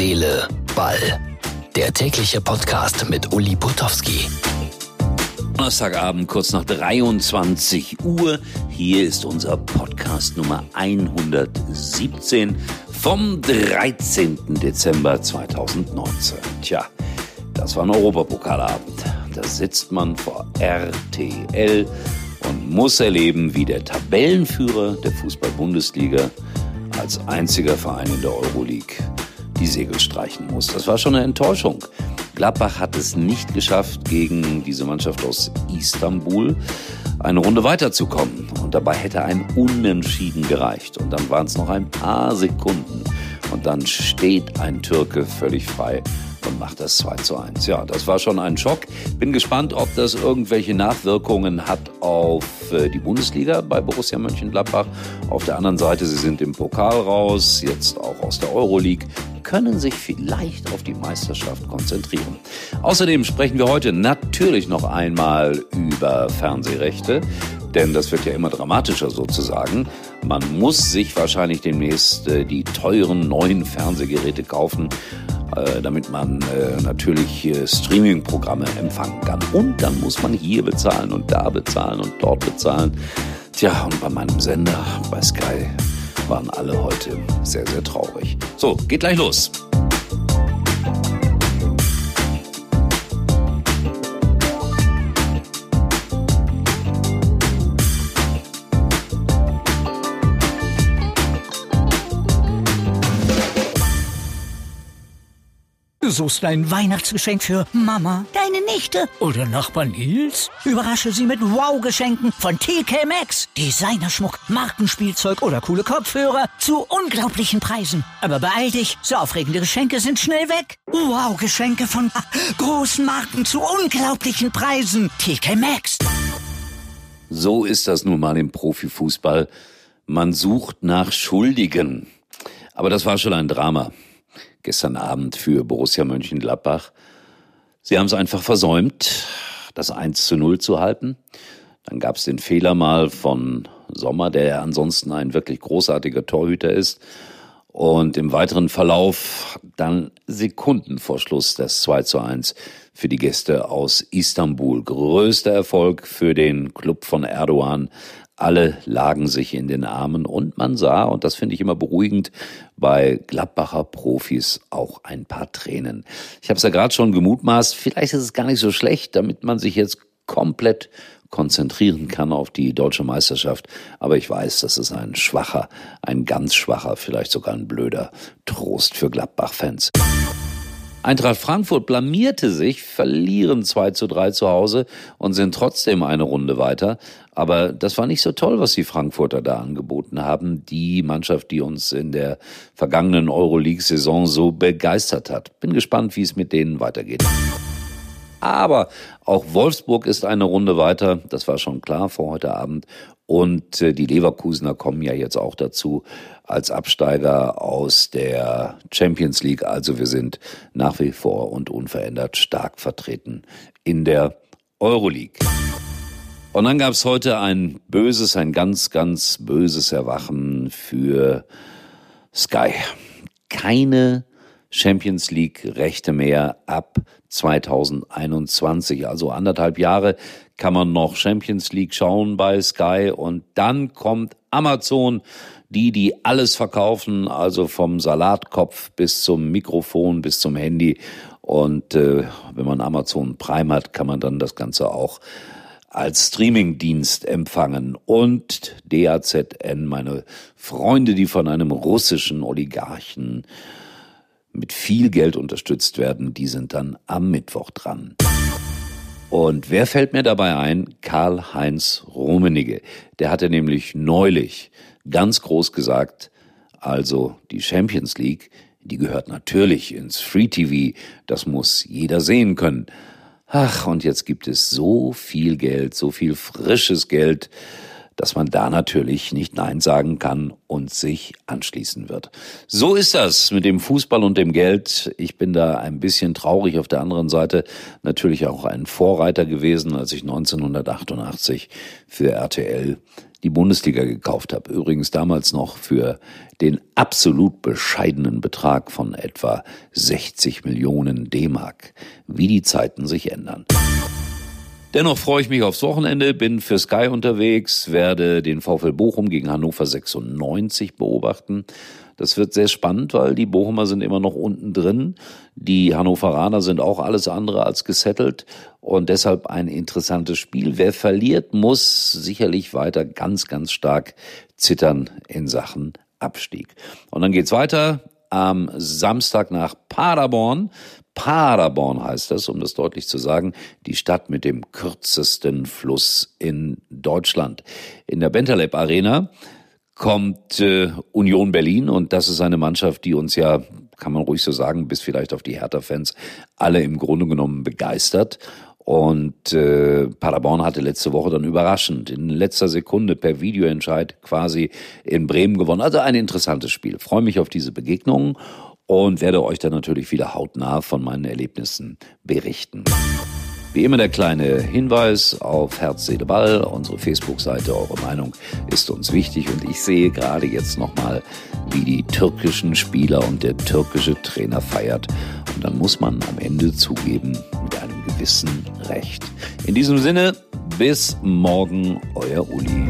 Seele, Ball. Der tägliche Podcast mit Uli Putowski. Donnerstagabend, kurz nach 23 Uhr. Hier ist unser Podcast Nummer 117 vom 13. Dezember 2019. Tja, das war ein Europapokalabend. Da sitzt man vor RTL und muss erleben, wie der Tabellenführer der Fußball-Bundesliga als einziger Verein in der Euroleague die Segel streichen muss. Das war schon eine Enttäuschung. Gladbach hat es nicht geschafft, gegen diese Mannschaft aus Istanbul eine Runde weiterzukommen. Und dabei hätte ein Unentschieden gereicht. Und dann waren es noch ein paar Sekunden. Und dann steht ein Türke völlig frei und macht das 2 zu 1. Ja, das war schon ein Schock. Bin gespannt, ob das irgendwelche Nachwirkungen hat auf äh, die Bundesliga bei Borussia Mönchengladbach. Auf der anderen Seite, sie sind im Pokal raus, jetzt auch aus der Euroleague, können sich vielleicht auf die Meisterschaft konzentrieren. Außerdem sprechen wir heute natürlich noch einmal über Fernsehrechte denn das wird ja immer dramatischer sozusagen. Man muss sich wahrscheinlich demnächst äh, die teuren neuen Fernsehgeräte kaufen, äh, damit man äh, natürlich Streaming-Programme empfangen kann. Und dann muss man hier bezahlen und da bezahlen und dort bezahlen. Tja, und bei meinem Sender, bei Sky, waren alle heute sehr, sehr traurig. So, geht gleich los. Suchst ein Weihnachtsgeschenk für Mama, deine Nichte oder Nachbar Nils? Überrasche sie mit Wow-Geschenken von TK Maxx. Designerschmuck, Markenspielzeug oder coole Kopfhörer zu unglaublichen Preisen. Aber beeil dich, so aufregende Geschenke sind schnell weg. Wow-Geschenke von großen Marken zu unglaublichen Preisen. TK Maxx. So ist das nun mal im Profifußball. Man sucht nach Schuldigen. Aber das war schon ein Drama gestern Abend für Borussia Mönchengladbach. Sie haben es einfach versäumt, das 1 zu 0 zu halten. Dann gab es den Fehler mal von Sommer, der ja ansonsten ein wirklich großartiger Torhüter ist. Und im weiteren Verlauf dann Sekunden vor Schluss das 2 zu 1 für die Gäste aus Istanbul. Größter Erfolg für den Club von Erdogan. Alle lagen sich in den Armen und man sah, und das finde ich immer beruhigend, bei Gladbacher Profis auch ein paar Tränen. Ich habe es ja gerade schon gemutmaßt, vielleicht ist es gar nicht so schlecht, damit man sich jetzt komplett konzentrieren kann auf die deutsche Meisterschaft. Aber ich weiß, das ist ein schwacher, ein ganz schwacher, vielleicht sogar ein blöder Trost für Gladbach-Fans. Eintracht Frankfurt blamierte sich, verlieren 2 zu 3 zu Hause und sind trotzdem eine Runde weiter. Aber das war nicht so toll, was die Frankfurter da angeboten haben. Die Mannschaft, die uns in der vergangenen Euroleague-Saison so begeistert hat. Bin gespannt, wie es mit denen weitergeht. Aber auch Wolfsburg ist eine Runde weiter. Das war schon klar vor heute Abend. Und äh, die Leverkusener kommen ja jetzt auch dazu als Absteiger aus der Champions League. Also wir sind nach wie vor und unverändert stark vertreten in der Euroleague. Und dann gab es heute ein böses, ein ganz, ganz böses Erwachen für Sky. Keine Champions League Rechte mehr ab 2021. Also anderthalb Jahre kann man noch Champions League schauen bei Sky und dann kommt Amazon, die, die alles verkaufen, also vom Salatkopf bis zum Mikrofon, bis zum Handy. Und äh, wenn man Amazon Prime hat, kann man dann das Ganze auch als Streamingdienst empfangen. Und DAZN, meine Freunde, die von einem russischen Oligarchen mit viel Geld unterstützt werden, die sind dann am Mittwoch dran. Und wer fällt mir dabei ein? Karl-Heinz Rummenigge. Der hatte nämlich neulich ganz groß gesagt, also die Champions League, die gehört natürlich ins Free TV, das muss jeder sehen können. Ach, und jetzt gibt es so viel Geld, so viel frisches Geld, dass man da natürlich nicht Nein sagen kann und sich anschließen wird. So ist das mit dem Fußball und dem Geld. Ich bin da ein bisschen traurig. Auf der anderen Seite natürlich auch ein Vorreiter gewesen, als ich 1988 für RTL die Bundesliga gekauft habe. Übrigens damals noch für den absolut bescheidenen Betrag von etwa 60 Millionen D-Mark. Wie die Zeiten sich ändern. Dennoch freue ich mich aufs Wochenende, bin für Sky unterwegs, werde den VfL Bochum gegen Hannover 96 beobachten. Das wird sehr spannend, weil die Bochumer sind immer noch unten drin. Die Hannoveraner sind auch alles andere als gesettelt und deshalb ein interessantes Spiel. Wer verliert, muss sicherlich weiter ganz, ganz stark zittern in Sachen Abstieg. Und dann geht's weiter am Samstag nach Paderborn. Paderborn heißt das, um das deutlich zu sagen, die Stadt mit dem kürzesten Fluss in Deutschland. In der Bentaleb Arena kommt äh, Union Berlin und das ist eine Mannschaft, die uns ja, kann man ruhig so sagen, bis vielleicht auf die Hertha-Fans alle im Grunde genommen begeistert. Und äh, Paderborn hatte letzte Woche dann überraschend in letzter Sekunde per Videoentscheid quasi in Bremen gewonnen. Also ein interessantes Spiel. Freue mich auf diese Begegnungen und werde euch dann natürlich wieder hautnah von meinen Erlebnissen berichten. Wie immer der kleine Hinweis auf Herz, Seele, Ball, unsere Facebook-Seite. Eure Meinung ist uns wichtig und ich sehe gerade jetzt nochmal, wie die türkischen Spieler und der türkische Trainer feiert. Und dann muss man am Ende zugeben, mit einem gewissen Recht. In diesem Sinne, bis morgen, euer Uli.